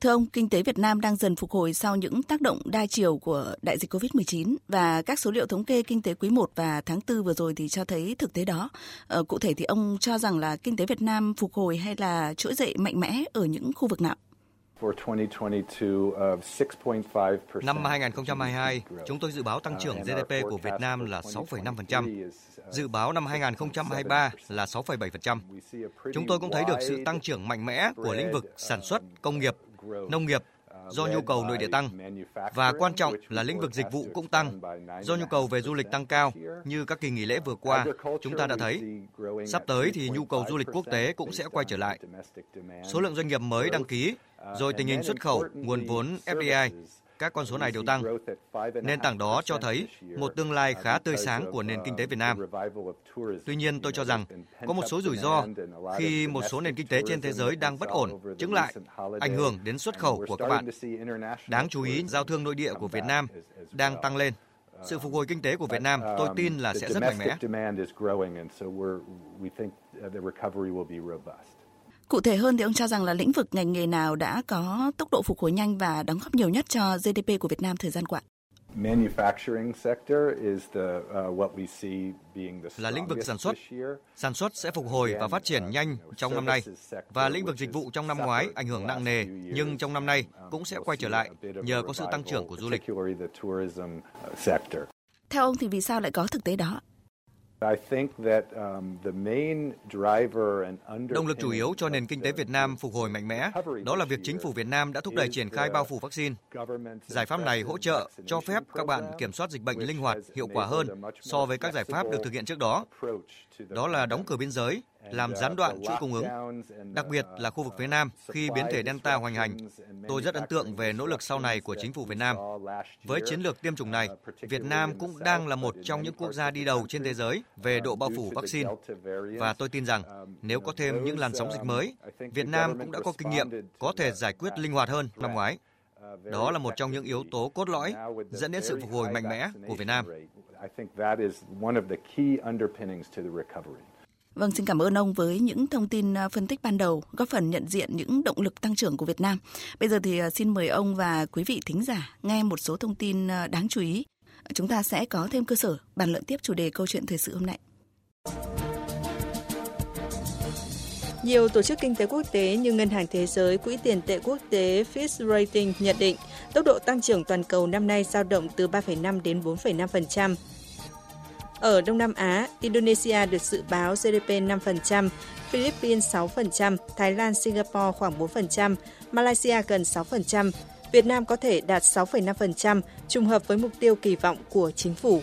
Thưa ông, kinh tế Việt Nam đang dần phục hồi sau những tác động đa chiều của đại dịch COVID-19 và các số liệu thống kê kinh tế quý 1 và tháng 4 vừa rồi thì cho thấy thực tế đó. Ờ, cụ thể thì ông cho rằng là kinh tế Việt Nam phục hồi hay là trỗi dậy mạnh mẽ ở những khu vực nào? Năm 2022, chúng tôi dự báo tăng trưởng GDP của Việt Nam là 6,5%, dự báo năm 2023 là 6,7%. Chúng tôi cũng thấy được sự tăng trưởng mạnh mẽ của lĩnh vực sản xuất, công nghiệp, nông nghiệp do nhu cầu nội địa tăng. Và quan trọng là lĩnh vực dịch vụ cũng tăng. do nhu cầu về du lịch tăng cao như các kỳ nghỉ lễ vừa qua chúng ta đã thấy. sắp tới thì nhu cầu du lịch quốc tế cũng sẽ quay trở lại. số lượng doanh nghiệp mới đăng ký rồi tình hình xuất khẩu nguồn vốn FDI các con số này đều tăng. Nền tảng đó cho thấy một tương lai khá tươi sáng của nền kinh tế Việt Nam. Tuy nhiên, tôi cho rằng có một số rủi ro khi một số nền kinh tế trên thế giới đang bất ổn, chứng lại, ảnh hưởng đến xuất khẩu của các bạn. Đáng chú ý, giao thương nội địa của Việt Nam đang tăng lên. Sự phục hồi kinh tế của Việt Nam, tôi tin là sẽ rất mạnh mẽ. Cụ thể hơn thì ông cho rằng là lĩnh vực ngành nghề nào đã có tốc độ phục hồi nhanh và đóng góp nhiều nhất cho GDP của Việt Nam thời gian qua? Là lĩnh vực sản xuất. Sản xuất sẽ phục hồi và phát triển nhanh trong năm nay và lĩnh vực dịch vụ trong năm ngoái ảnh hưởng nặng nề nhưng trong năm nay cũng sẽ quay trở lại nhờ có sự tăng trưởng của du lịch. Theo ông thì vì sao lại có thực tế đó? Um, Động lực chủ yếu cho nền kinh tế Việt Nam phục hồi mạnh mẽ đó là việc chính phủ Việt Nam đã thúc đẩy triển khai bao phủ vaccine. Giải pháp này hỗ trợ cho phép các bạn kiểm soát dịch bệnh linh hoạt, hiệu quả hơn so với các giải pháp được thực hiện trước đó. Đó là đóng cửa biên giới, làm gián đoạn chuỗi cung ứng, đặc biệt là khu vực phía Nam khi biến thể Delta hoành hành. Tôi rất ấn tượng về nỗ lực sau này của chính phủ Việt Nam. Với chiến lược tiêm chủng này, Việt Nam cũng đang là một trong những quốc gia đi đầu trên thế giới về độ bao phủ vaccine. Và tôi tin rằng nếu có thêm những làn sóng dịch mới, Việt Nam cũng đã có kinh nghiệm có thể giải quyết linh hoạt hơn năm ngoái. Đó là một trong những yếu tố cốt lõi dẫn đến sự phục hồi mạnh mẽ của Việt Nam. Vâng, xin cảm ơn ông với những thông tin à, phân tích ban đầu, góp phần nhận diện những động lực tăng trưởng của Việt Nam. Bây giờ thì à, xin mời ông và quý vị thính giả nghe một số thông tin à, đáng chú ý. Chúng ta sẽ có thêm cơ sở bàn luận tiếp chủ đề câu chuyện thời sự hôm nay. Nhiều tổ chức kinh tế quốc tế như Ngân hàng Thế giới, Quỹ tiền tệ quốc tế Fitch Rating nhận định tốc độ tăng trưởng toàn cầu năm nay dao động từ 3,5 đến 4,5%. Ở Đông Nam Á, Indonesia được dự báo GDP 5%, Philippines 6%, Thái Lan, Singapore khoảng 4%, Malaysia gần 6%, Việt Nam có thể đạt 6,5%, trùng hợp với mục tiêu kỳ vọng của chính phủ.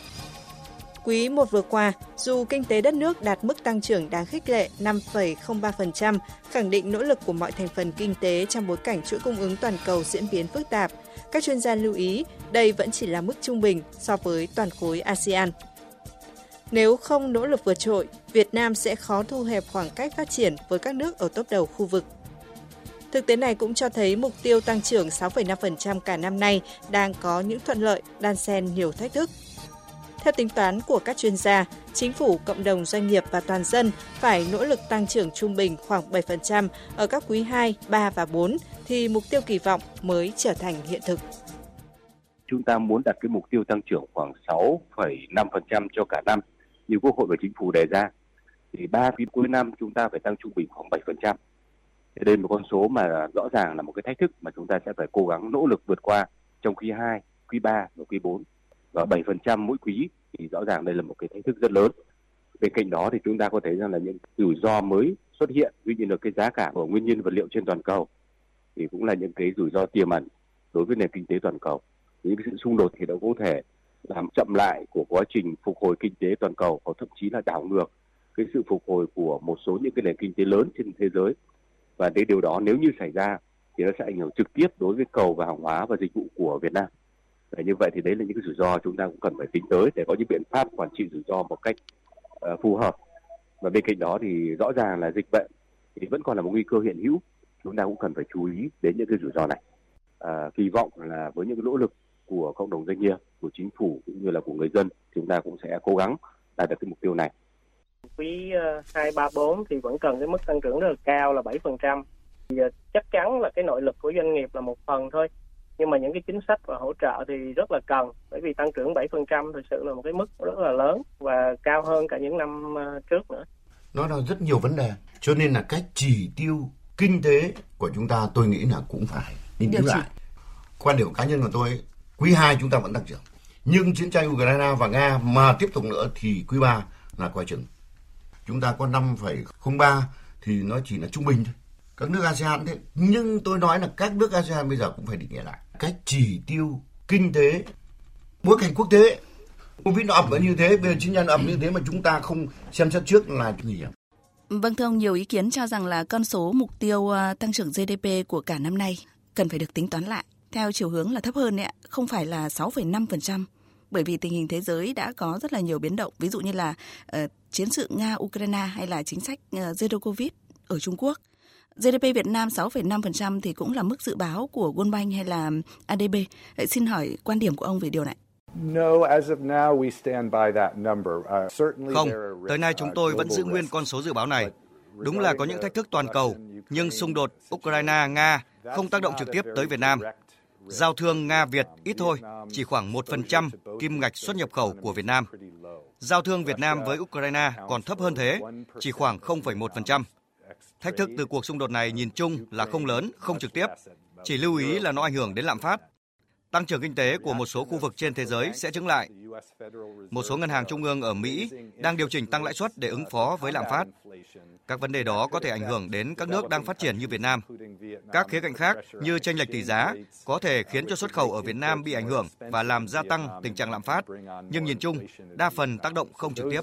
Quý 1 vừa qua, dù kinh tế đất nước đạt mức tăng trưởng đáng khích lệ 5,03%, khẳng định nỗ lực của mọi thành phần kinh tế trong bối cảnh chuỗi cung ứng toàn cầu diễn biến phức tạp, các chuyên gia lưu ý đây vẫn chỉ là mức trung bình so với toàn khối ASEAN. Nếu không nỗ lực vượt trội, Việt Nam sẽ khó thu hẹp khoảng cách phát triển với các nước ở top đầu khu vực. Thực tế này cũng cho thấy mục tiêu tăng trưởng 6,5% cả năm nay đang có những thuận lợi, đan xen nhiều thách thức. Theo tính toán của các chuyên gia, chính phủ, cộng đồng doanh nghiệp và toàn dân phải nỗ lực tăng trưởng trung bình khoảng 7% ở các quý 2, 3 và 4 thì mục tiêu kỳ vọng mới trở thành hiện thực. Chúng ta muốn đặt cái mục tiêu tăng trưởng khoảng 6,5% cho cả năm như Quốc hội và Chính phủ đề ra thì ba quý cuối năm chúng ta phải tăng trung bình khoảng 7%. Thì đây là một con số mà rõ ràng là một cái thách thức mà chúng ta sẽ phải cố gắng nỗ lực vượt qua trong quý 2, quý 3 và quý 4. Và 7% mỗi quý thì rõ ràng đây là một cái thách thức rất lớn. Bên cạnh đó thì chúng ta có thấy rằng là những rủi ro mới xuất hiện, ví dụ như là cái giá cả của nguyên nhân vật liệu trên toàn cầu thì cũng là những cái rủi ro tiềm ẩn đối với nền kinh tế toàn cầu. Những cái sự xung đột thì nó có thể làm chậm lại của quá trình phục hồi kinh tế toàn cầu hoặc thậm chí là đảo ngược cái sự phục hồi của một số những cái nền kinh tế lớn trên thế giới và cái điều đó nếu như xảy ra thì nó sẽ ảnh hưởng trực tiếp đối với cầu và hàng hóa và dịch vụ của Việt Nam. Và như vậy thì đấy là những cái rủi ro chúng ta cũng cần phải tính tới để có những biện pháp quản trị rủi ro một cách uh, phù hợp. Và bên cạnh đó thì rõ ràng là dịch bệnh thì vẫn còn là một nguy cơ hiện hữu. Chúng ta cũng cần phải chú ý đến những cái rủi ro này. Uh, kỳ vọng là với những cái nỗ lực của cộng đồng doanh nghiệp, của chính phủ cũng như là của người dân, chúng ta cũng sẽ cố gắng đạt được cái mục tiêu này. Quý 2, 3, 4 thì vẫn cần cái mức tăng trưởng rất là cao là 7%. Thì chắc chắn là cái nội lực của doanh nghiệp là một phần thôi nhưng mà những cái chính sách và hỗ trợ thì rất là cần bởi vì tăng trưởng 7% thực sự là một cái mức rất là lớn và cao hơn cả những năm trước nữa. Nó là rất nhiều vấn đề cho nên là cách chỉ tiêu kinh tế của chúng ta tôi nghĩ là cũng phải nghiên cứu lại. Quan điểm cá nhân của tôi quý 2 chúng ta vẫn tăng trưởng. Nhưng chiến tranh Ukraine và Nga mà tiếp tục nữa thì quý 3 là coi chừng. Chúng ta có 5,03 thì nó chỉ là trung bình thôi. Các nước ASEAN thế. Nhưng tôi nói là các nước ASEAN bây giờ cũng phải định nghĩa lại. Cách chỉ tiêu kinh tế, bối cảnh quốc tế. Covid nó ập như thế, bây giờ chiến tranh ập như thế mà chúng ta không xem xét trước là nguy hiểm. Vâng thưa ông, nhiều ý kiến cho rằng là con số mục tiêu ờ, tăng trưởng GDP của cả năm nay cần phải được tính toán lại theo chiều hướng là thấp hơn ạ, không phải là 6,5% bởi vì tình hình thế giới đã có rất là nhiều biến động, ví dụ như là uh, chiến sự Nga Ukraine hay là chính sách uh, Zero Covid ở Trung Quốc. GDP Việt Nam 6,5% thì cũng là mức dự báo của World Bank hay là ADB. Vậy xin hỏi quan điểm của ông về điều này. Không, tới nay chúng tôi vẫn giữ nguyên con số dự báo này. Đúng là có những thách thức toàn cầu, nhưng xung đột Ukraine-Nga không tác động trực tiếp tới Việt Nam. Giao thương Nga-Việt ít thôi, chỉ khoảng 1% kim ngạch xuất nhập khẩu của Việt Nam. Giao thương Việt Nam với Ukraine còn thấp hơn thế, chỉ khoảng 0,1%. Thách thức từ cuộc xung đột này nhìn chung là không lớn, không trực tiếp. Chỉ lưu ý là nó ảnh hưởng đến lạm phát. Tăng trưởng kinh tế của một số khu vực trên thế giới sẽ chứng lại. Một số ngân hàng trung ương ở Mỹ đang điều chỉnh tăng lãi suất để ứng phó với lạm phát. Các vấn đề đó có thể ảnh hưởng đến các nước đang phát triển như Việt Nam. Các khía cạnh khác như tranh lệch tỷ giá có thể khiến cho xuất khẩu ở Việt Nam bị ảnh hưởng và làm gia tăng tình trạng lạm phát, nhưng nhìn chung, đa phần tác động không trực tiếp.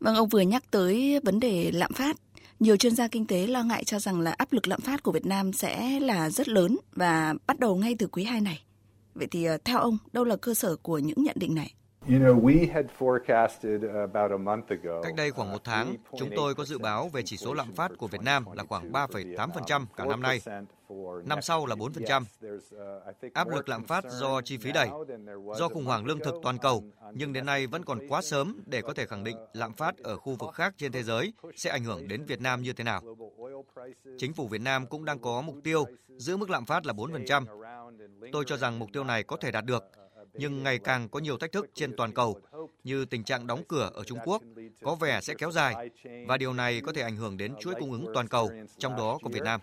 Vâng, ông vừa nhắc tới vấn đề lạm phát. Nhiều chuyên gia kinh tế lo ngại cho rằng là áp lực lạm phát của Việt Nam sẽ là rất lớn và bắt đầu ngay từ quý 2 này. Vậy thì ờ, theo ông, đâu là cơ sở của những nhận định này? Cách đây khoảng một tháng, chúng tôi có dự báo về chỉ số lạm phát của Việt Nam là khoảng 3,8% cả năm nay. Năm sau là 4%. Áp lực lạm phát do chi phí đẩy, do khủng hoảng lương thực toàn cầu, nhưng đến nay vẫn còn quá sớm để có thể khẳng định lạm phát ở khu vực khác trên thế giới sẽ ảnh hưởng đến Việt Nam như thế nào. Chính phủ Việt Nam cũng đang có mục tiêu giữ mức lạm phát là 4%. Tôi cho rằng mục tiêu này có thể đạt được nhưng ngày càng có nhiều thách thức trên toàn cầu, như tình trạng đóng cửa ở Trung Quốc, có vẻ sẽ kéo dài, và điều này có thể ảnh hưởng đến chuỗi cung ứng toàn cầu, trong đó có Việt Nam.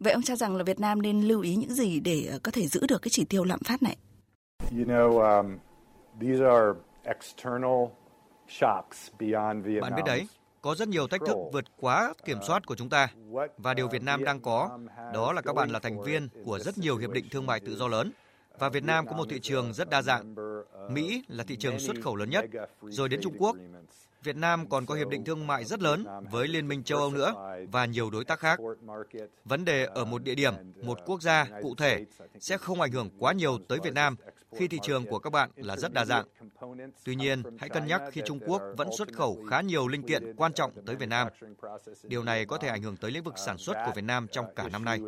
Vậy ông cho rằng là Việt Nam nên lưu ý những gì để ờ, có thể giữ được cái chỉ tiêu lạm phát này? You know, um, these are external shocks beyond Vietnam. Bạn biết đấy, có rất nhiều thách thức vượt quá kiểm soát của chúng ta và điều Việt Nam đang có đó là các bạn là thành viên của rất nhiều hiệp định thương mại tự do lớn và Việt Nam có một thị trường rất đa dạng. Mỹ là thị trường xuất khẩu lớn nhất, rồi đến Trung Quốc. Việt Nam còn có hiệp định thương mại rất lớn với Liên minh châu Âu nữa và nhiều đối tác khác. Vấn đề ở một địa điểm, một quốc gia cụ thể sẽ không ảnh hưởng quá nhiều tới Việt Nam khi thị trường của các bạn là rất đa dạng. Tuy nhiên, hãy cân nhắc khi Trung Quốc vẫn xuất khẩu khá nhiều linh kiện quan trọng tới Việt Nam. Điều này có thể ảnh hưởng tới lĩnh vực sản xuất của Việt Nam trong cả năm nay.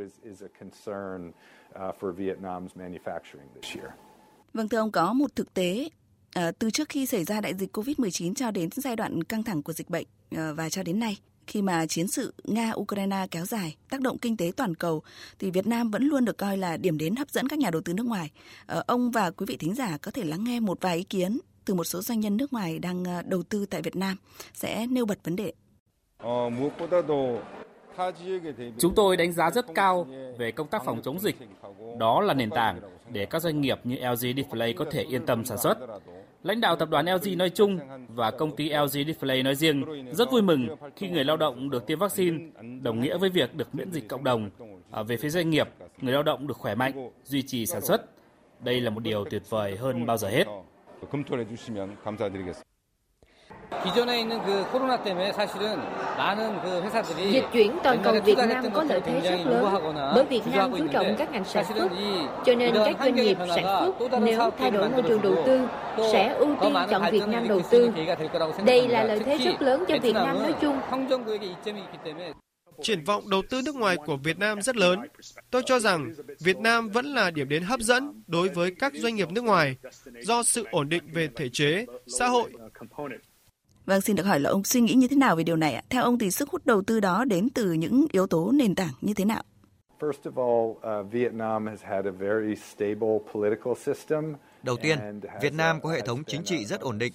Vâng thưa ông, có một thực tế à, từ trước khi xảy ra đại dịch COVID-19 cho đến giai đoạn căng thẳng của dịch bệnh à, và cho đến nay khi mà chiến sự Nga-Ukraine kéo dài, tác động kinh tế toàn cầu, thì Việt Nam vẫn luôn được coi là điểm đến hấp dẫn các nhà đầu tư nước ngoài. À, ông và quý vị thính giả có thể lắng nghe một vài ý kiến từ một số doanh nhân nước ngoài đang đầu tư tại Việt Nam sẽ nêu bật vấn đề. Chúng tôi đánh giá rất cao về công tác phòng chống dịch. Đó là nền tảng để các doanh nghiệp như LG Display có thể yên tâm sản xuất. Lãnh đạo tập đoàn LG nói chung và công ty LG Display nói riêng rất vui mừng khi người lao động được tiêm vaccine, đồng nghĩa với việc được miễn dịch cộng đồng. Ở về phía doanh nghiệp, người lao động được khỏe mạnh, duy trì sản xuất. Đây là một điều tuyệt vời hơn bao giờ hết. Dịch chuyển toàn cầu Việt Nam có lợi thế rất lớn bởi Việt Nam chú trọng các ngành sản xuất, cho nên các doanh nghiệp sản xuất nếu thay đổi môi trường đầu tư sẽ ưu tiên chọn Việt Nam đầu tư. Đây là lợi thế rất lớn cho Việt Nam nói chung. triển vọng đầu tư nước ngoài của Việt Nam rất lớn. Tôi cho rằng Việt Nam vẫn là điểm đến hấp dẫn đối với các doanh nghiệp nước ngoài do sự ổn định về thể chế, xã hội. Vâng, xin được hỏi là ông suy nghĩ như thế nào về điều này ạ? Theo ông thì sức hút đầu tư đó đến từ những yếu tố nền tảng như thế nào? First of all, uh, Vietnam has had a very stable political system. Đầu tiên, Việt Nam có hệ thống chính trị rất ổn định,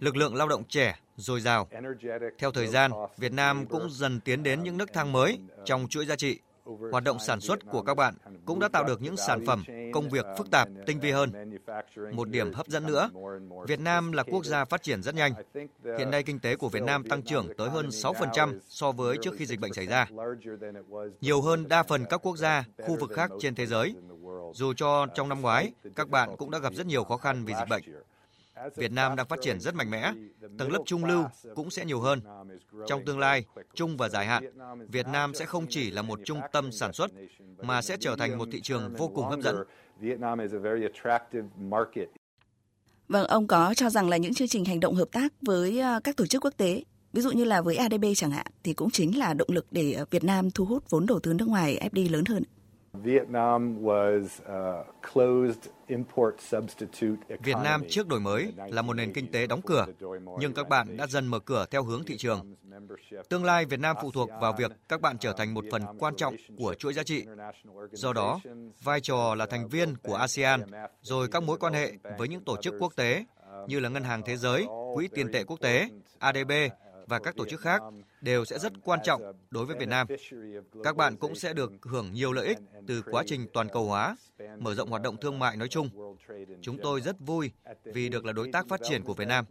lực lượng lao động trẻ, dồi dào. Theo thời gian, Việt Nam cũng dần tiến đến những nước thang mới trong chuỗi giá trị Hoạt động sản xuất của các bạn cũng đã tạo được những sản phẩm, công việc phức tạp, tinh vi hơn. Một điểm hấp dẫn nữa, Việt Nam là quốc gia phát triển rất nhanh. Hiện nay kinh tế của Việt Nam tăng trưởng tới hơn 6% so với trước khi dịch bệnh xảy ra. Nhiều hơn đa phần các quốc gia, khu vực khác trên thế giới. Dù cho trong năm ngoái, các bạn cũng đã gặp rất nhiều khó khăn vì dịch bệnh. Việt Nam đang phát triển rất mạnh mẽ, tầng lớp trung lưu cũng sẽ nhiều hơn. Trong tương lai, trung và dài hạn, Việt Nam sẽ không chỉ là một trung tâm sản xuất, mà sẽ trở thành một thị trường vô cùng hấp dẫn. Vâng, ông có cho rằng là những chương trình hành động hợp tác với ờ, các tổ chức quốc tế, ví dụ như là với ADB chẳng hạn, thì cũng chính là động lực để Việt Nam thu hút vốn đầu tư nước ngoài FDI lớn hơn. Vietnam was uh, closed Việt Nam trước đổi mới là một nền kinh tế đóng cửa, nhưng các bạn đã dần mở cửa theo hướng thị trường. Tương lai Việt Nam phụ thuộc vào việc các bạn trở thành một phần quan trọng của chuỗi giá trị. Do đó, vai trò là thành viên của ASEAN, rồi các mối quan hệ với những tổ chức quốc tế như là Ngân hàng Thế giới, Quỹ tiền tệ quốc tế, ADB và các tổ chức khác đều sẽ rất quan trọng đối với Việt Nam. Các bạn cũng sẽ được hưởng nhiều lợi ích từ quá trình toàn cầu hóa, mở rộng hoạt động thương mại nói chung. Chúng tôi rất vui vì được là đối tác phát triển của Việt Nam.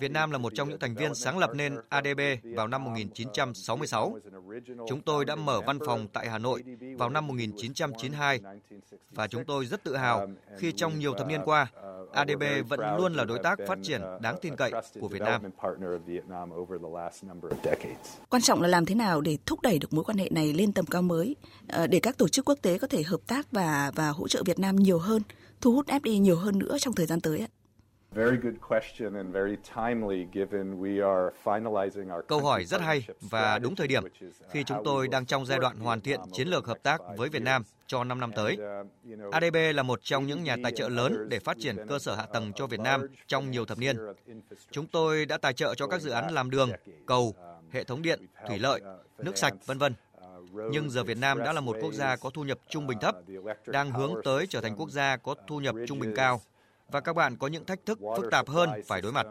Việt Nam là một trong những thành viên sáng lập nên ADB vào năm 1966. Chúng tôi đã mở văn phòng tại Hà Nội vào năm 1992 và chúng tôi rất tự hào khi trong nhiều thập niên qua, ADB vẫn luôn là đối tác phát triển đáng tin cậy của Việt Nam. Quan trọng là làm thế nào để thúc đẩy được mối quan hệ này lên tầm cao mới, ờ, để các tổ chức quốc tế có thể hợp tác và và hỗ trợ Việt Nam nhiều hơn, thu hút FDI nhiều hơn nữa trong thời gian tới. Câu hỏi rất hay và đúng thời điểm khi chúng tôi đang trong giai đoạn hoàn thiện chiến lược hợp tác với Việt Nam cho 5 năm tới. Uh, ADB là một trong những nhà tài trợ lớn để phát triển cơ sở hạ tầng cho Việt Nam trong nhiều thập niên. Chúng tôi đã tài trợ cho các dự án làm đường, cầu, hệ thống điện, thủy lợi, nước sạch, vân vân. Nhưng giờ Việt Nam đã là một quốc gia có thu nhập trung bình thấp, đang hướng tới trở thành quốc gia có thu nhập trung bình cao và các bạn có những thách thức phức tạp hơn phải đối mặt.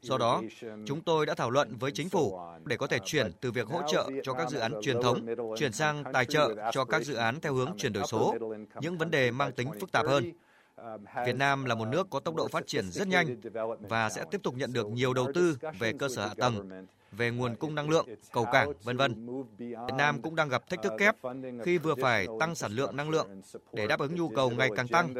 Do đó, chúng tôi đã thảo luận với chính phủ để có thể chuyển từ việc hỗ trợ cho các dự án truyền thống chuyển sang tài trợ cho các dự án theo hướng chuyển đổi số, những vấn đề mang tính phức tạp hơn. Việt Nam là một nước có tốc độ phát triển rất nhanh và sẽ tiếp tục nhận được nhiều đầu tư về cơ sở hạ tầng, về nguồn cung năng lượng, cầu cảng, vân vân. Việt Nam cũng đang gặp thách thức kép khi vừa phải tăng sản lượng năng lượng để đáp ứng nhu cầu ngày càng tăng,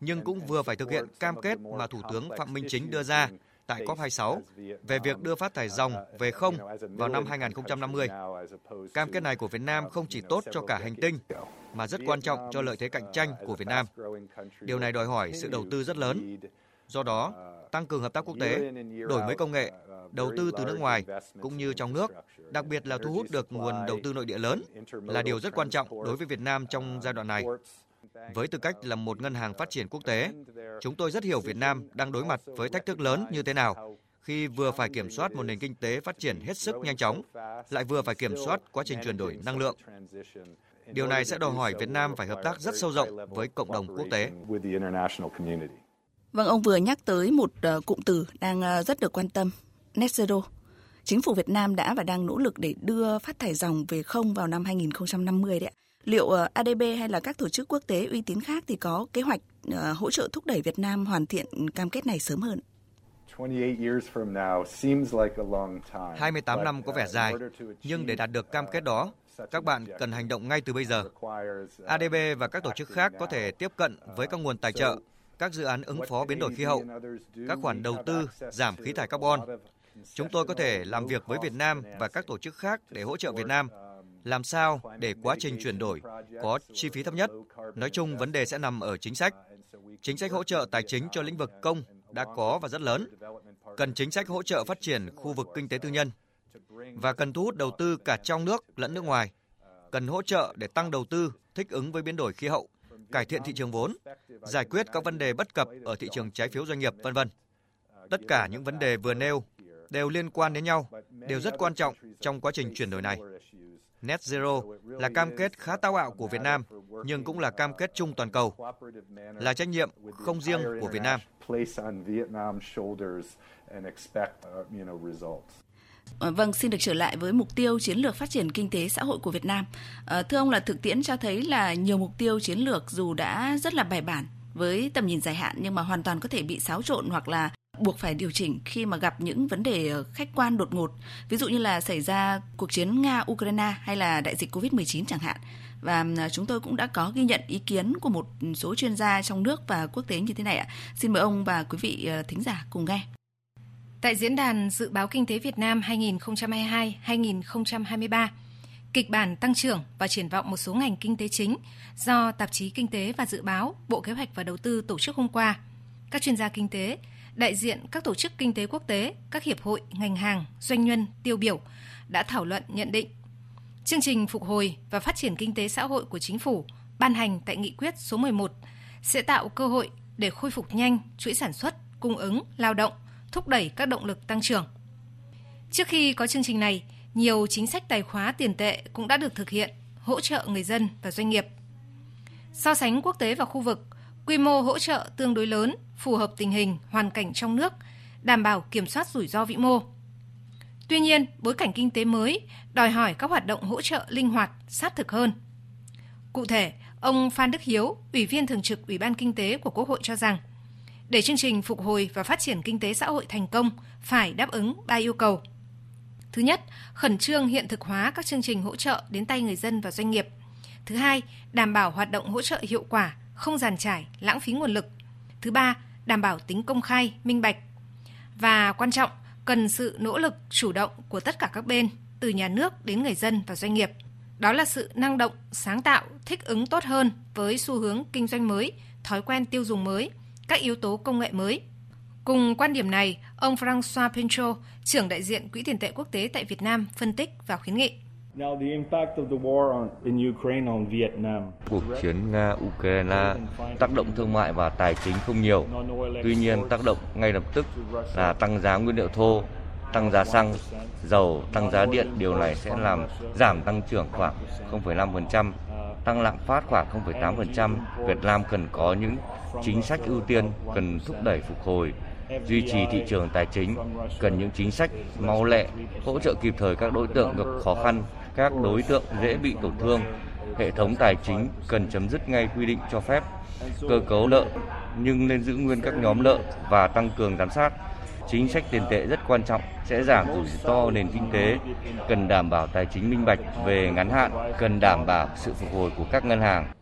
nhưng cũng vừa phải thực hiện cam kết mà Thủ tướng Phạm Minh Chính đưa ra tại COP26 về việc đưa phát thải dòng về không vào năm 2050. Cam kết này của Việt Nam không chỉ tốt cho cả hành tinh, mà rất quan trọng cho lợi thế cạnh tranh của Việt Nam. Điều này đòi hỏi sự đầu tư rất lớn. Do đó, tăng cường hợp tác quốc tế, đổi mới công nghệ, đầu tư từ nước ngoài cũng như trong nước, đặc biệt là thu hút được nguồn đầu tư nội địa lớn là điều rất quan trọng đối với Việt Nam trong giai đoạn này. Với tư cách là một ngân hàng phát triển quốc tế, chúng tôi rất hiểu Việt Nam đang đối mặt với thách thức lớn như thế nào khi vừa phải kiểm soát một nền kinh tế phát triển hết sức nhanh chóng, lại vừa phải kiểm soát quá trình chuyển đổi năng lượng. Điều này sẽ đòi hỏi Việt Nam phải hợp tác rất sâu rộng với cộng đồng quốc tế. Vâng, ông vừa nhắc tới một uh, cụm từ đang uh, rất được quan tâm, net zero. Chính phủ Việt Nam đã và đang nỗ lực để đưa phát thải dòng về không vào năm 2050 đấy ạ. Liệu uh, ADB hay là các tổ chức quốc tế uy tín khác thì có kế hoạch uh, hỗ trợ thúc đẩy Việt Nam hoàn thiện cam kết này sớm hơn? 28 năm có vẻ dài, nhưng để đạt được cam kết đó, các bạn cần hành động ngay từ bây giờ. ADB và các tổ chức khác có thể tiếp cận với các nguồn tài trợ, các dự án ứng phó biến đổi khí hậu, các khoản đầu tư giảm khí thải carbon. Chúng tôi có thể làm việc với Việt Nam và các tổ chức khác để hỗ trợ Việt Nam làm sao để quá trình chuyển đổi có chi phí thấp nhất. Nói chung vấn đề sẽ nằm ở chính sách. Chính sách hỗ trợ tài chính cho lĩnh vực công đã có và rất lớn. Cần chính sách hỗ trợ phát triển khu vực kinh tế tư nhân và cần thu hút đầu tư cả trong nước lẫn nước ngoài cần hỗ trợ để tăng đầu tư thích ứng với biến đổi khí hậu, cải thiện thị trường vốn, giải quyết các vấn đề bất cập ở thị trường trái phiếu doanh nghiệp, vân vân. Tất cả những vấn đề vừa nêu đều liên quan đến nhau, đều rất quan trọng trong quá trình chuyển đổi này. Net Zero là cam kết khá táo bạo của Việt Nam, nhưng cũng là cam kết chung toàn cầu, là trách nhiệm không riêng của Việt Nam. Ờ, vâng, xin được trở lại với mục tiêu chiến lược phát triển kinh tế xã hội của Việt Nam. Ờ, thưa ông là thực tiễn cho thấy là nhiều mục tiêu chiến lược dù đã rất là bài bản với tầm nhìn dài hạn nhưng mà hoàn toàn có thể bị xáo trộn hoặc là buộc phải điều chỉnh khi mà gặp những vấn đề ờ, khách quan đột ngột, ví dụ như là xảy ra cuộc chiến Nga-Ukraine hay là đại dịch COVID-19 chẳng hạn. Và ờ, chúng tôi cũng đã có ghi nhận ý kiến của một số chuyên gia trong nước và quốc tế như thế này ạ. Xin mời ông và quý vị ờ, thính giả cùng nghe. Tại diễn đàn Dự báo Kinh tế Việt Nam 2022-2023, kịch bản tăng trưởng và triển vọng một số ngành kinh tế chính do Tạp chí Kinh tế và Dự báo Bộ Kế hoạch và Đầu tư tổ chức hôm qua. Các chuyên gia kinh tế, đại diện các tổ chức kinh tế quốc tế, các hiệp hội, ngành hàng, doanh nhân, tiêu biểu đã thảo luận nhận định chương trình phục hồi và phát triển kinh tế xã hội của chính phủ ban hành tại nghị quyết số 11 sẽ tạo cơ hội để khôi phục nhanh chuỗi sản xuất, cung ứng, lao động, thúc đẩy các động lực tăng trưởng. Trước khi có chương trình này, nhiều chính sách tài khóa tiền tệ cũng đã được thực hiện hỗ trợ người dân và doanh nghiệp. So sánh quốc tế và khu vực, quy mô hỗ trợ tương đối lớn, phù hợp tình hình, hoàn cảnh trong nước, đảm bảo kiểm soát rủi ro vĩ mô. Tuy nhiên, bối cảnh kinh tế mới đòi hỏi các hoạt động hỗ trợ linh hoạt, sát thực hơn. Cụ thể, ông Phan Đức Hiếu, Ủy viên Thường trực Ủy ban Kinh tế của Quốc hội cho rằng, để chương trình phục hồi và phát triển kinh tế xã hội thành công, phải đáp ứng ba yêu cầu. Thứ nhất, khẩn trương hiện thực hóa các chương trình hỗ trợ đến tay người dân và doanh nghiệp. Thứ hai, đảm bảo hoạt động hỗ trợ hiệu quả, không giàn trải, lãng phí nguồn lực. Thứ ba, đảm bảo tính công khai, minh bạch. Và quan trọng, cần sự nỗ lực chủ động của tất cả các bên, từ nhà nước đến người dân và doanh nghiệp. Đó là sự năng động, sáng tạo, thích ứng tốt hơn với xu hướng kinh doanh mới, thói quen tiêu dùng mới, các yếu tố công nghệ mới. Cùng quan điểm này, ông François Pinchot, trưởng đại diện Quỹ tiền tệ quốc tế tại Việt Nam, phân tích và khuyến nghị. Cuộc chiến Nga-Ukraine tác động thương mại và tài chính không nhiều. Tuy nhiên, tác động ngay lập tức là tăng giá nguyên liệu thô, tăng giá xăng, dầu, tăng giá điện. Điều này sẽ làm giảm tăng trưởng khoảng 0,5%, tăng lạm phát khoảng 0,8%. Việt Nam cần có những chính sách ưu tiên, cần thúc đẩy phục hồi, duy trì thị trường tài chính, cần những chính sách mau lẹ, hỗ trợ kịp thời các đối tượng gặp khó khăn các đối tượng dễ bị tổn thương. Hệ thống tài chính cần chấm dứt ngay quy định cho phép cơ cấu nợ nhưng nên giữ nguyên các nhóm nợ và tăng cường giám sát. Chính sách tiền tệ rất quan trọng sẽ giảm rủi ro nền kinh tế, cần đảm bảo tài chính minh bạch về ngắn hạn, cần đảm bảo sự phục hồi của các ngân hàng.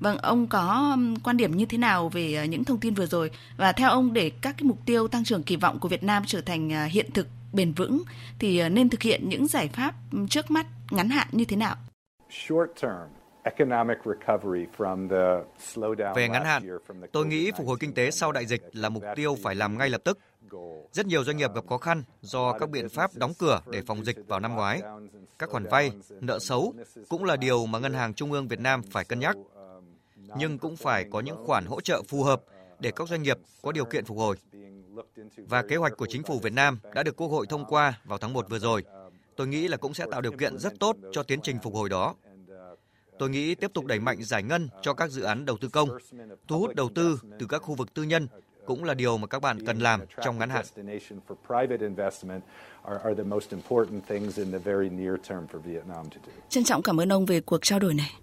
Vâng, ông có quan điểm như thế nào về uh, những thông tin vừa rồi và theo ông để các cái mục tiêu tăng trưởng kỳ vọng của Việt Nam trở thành uh, hiện thực bền vững thì uh, nên thực hiện những giải pháp trước mắt ngắn hạn như thế nào? Về ngắn hạn, tôi nghĩ phục hồi kinh tế sau đại dịch là mục tiêu phải làm ngay lập tức. Rất nhiều doanh nghiệp gặp khó khăn do các biện pháp đóng cửa để phòng dịch vào năm ngoái. Các khoản vay, nợ xấu cũng là điều mà Ngân hàng Trung ương Việt Nam phải cân nhắc. Nhưng cũng phải có những khoản hỗ trợ phù hợp để các doanh nghiệp có điều kiện phục hồi. Và kế hoạch của chính phủ Việt Nam đã được Quốc hội thông qua vào tháng 1 vừa rồi. Tôi nghĩ là cũng sẽ tạo điều kiện rất tốt cho tiến trình phục hồi đó. Tôi nghĩ tiếp tục đẩy mạnh giải ngân cho các dự án đầu tư công, thu hút đầu tư từ các khu vực tư nhân cũng là điều mà các bạn cần làm trong ngắn hạn. Trân trọng cảm ơn ông về cuộc trao đổi này.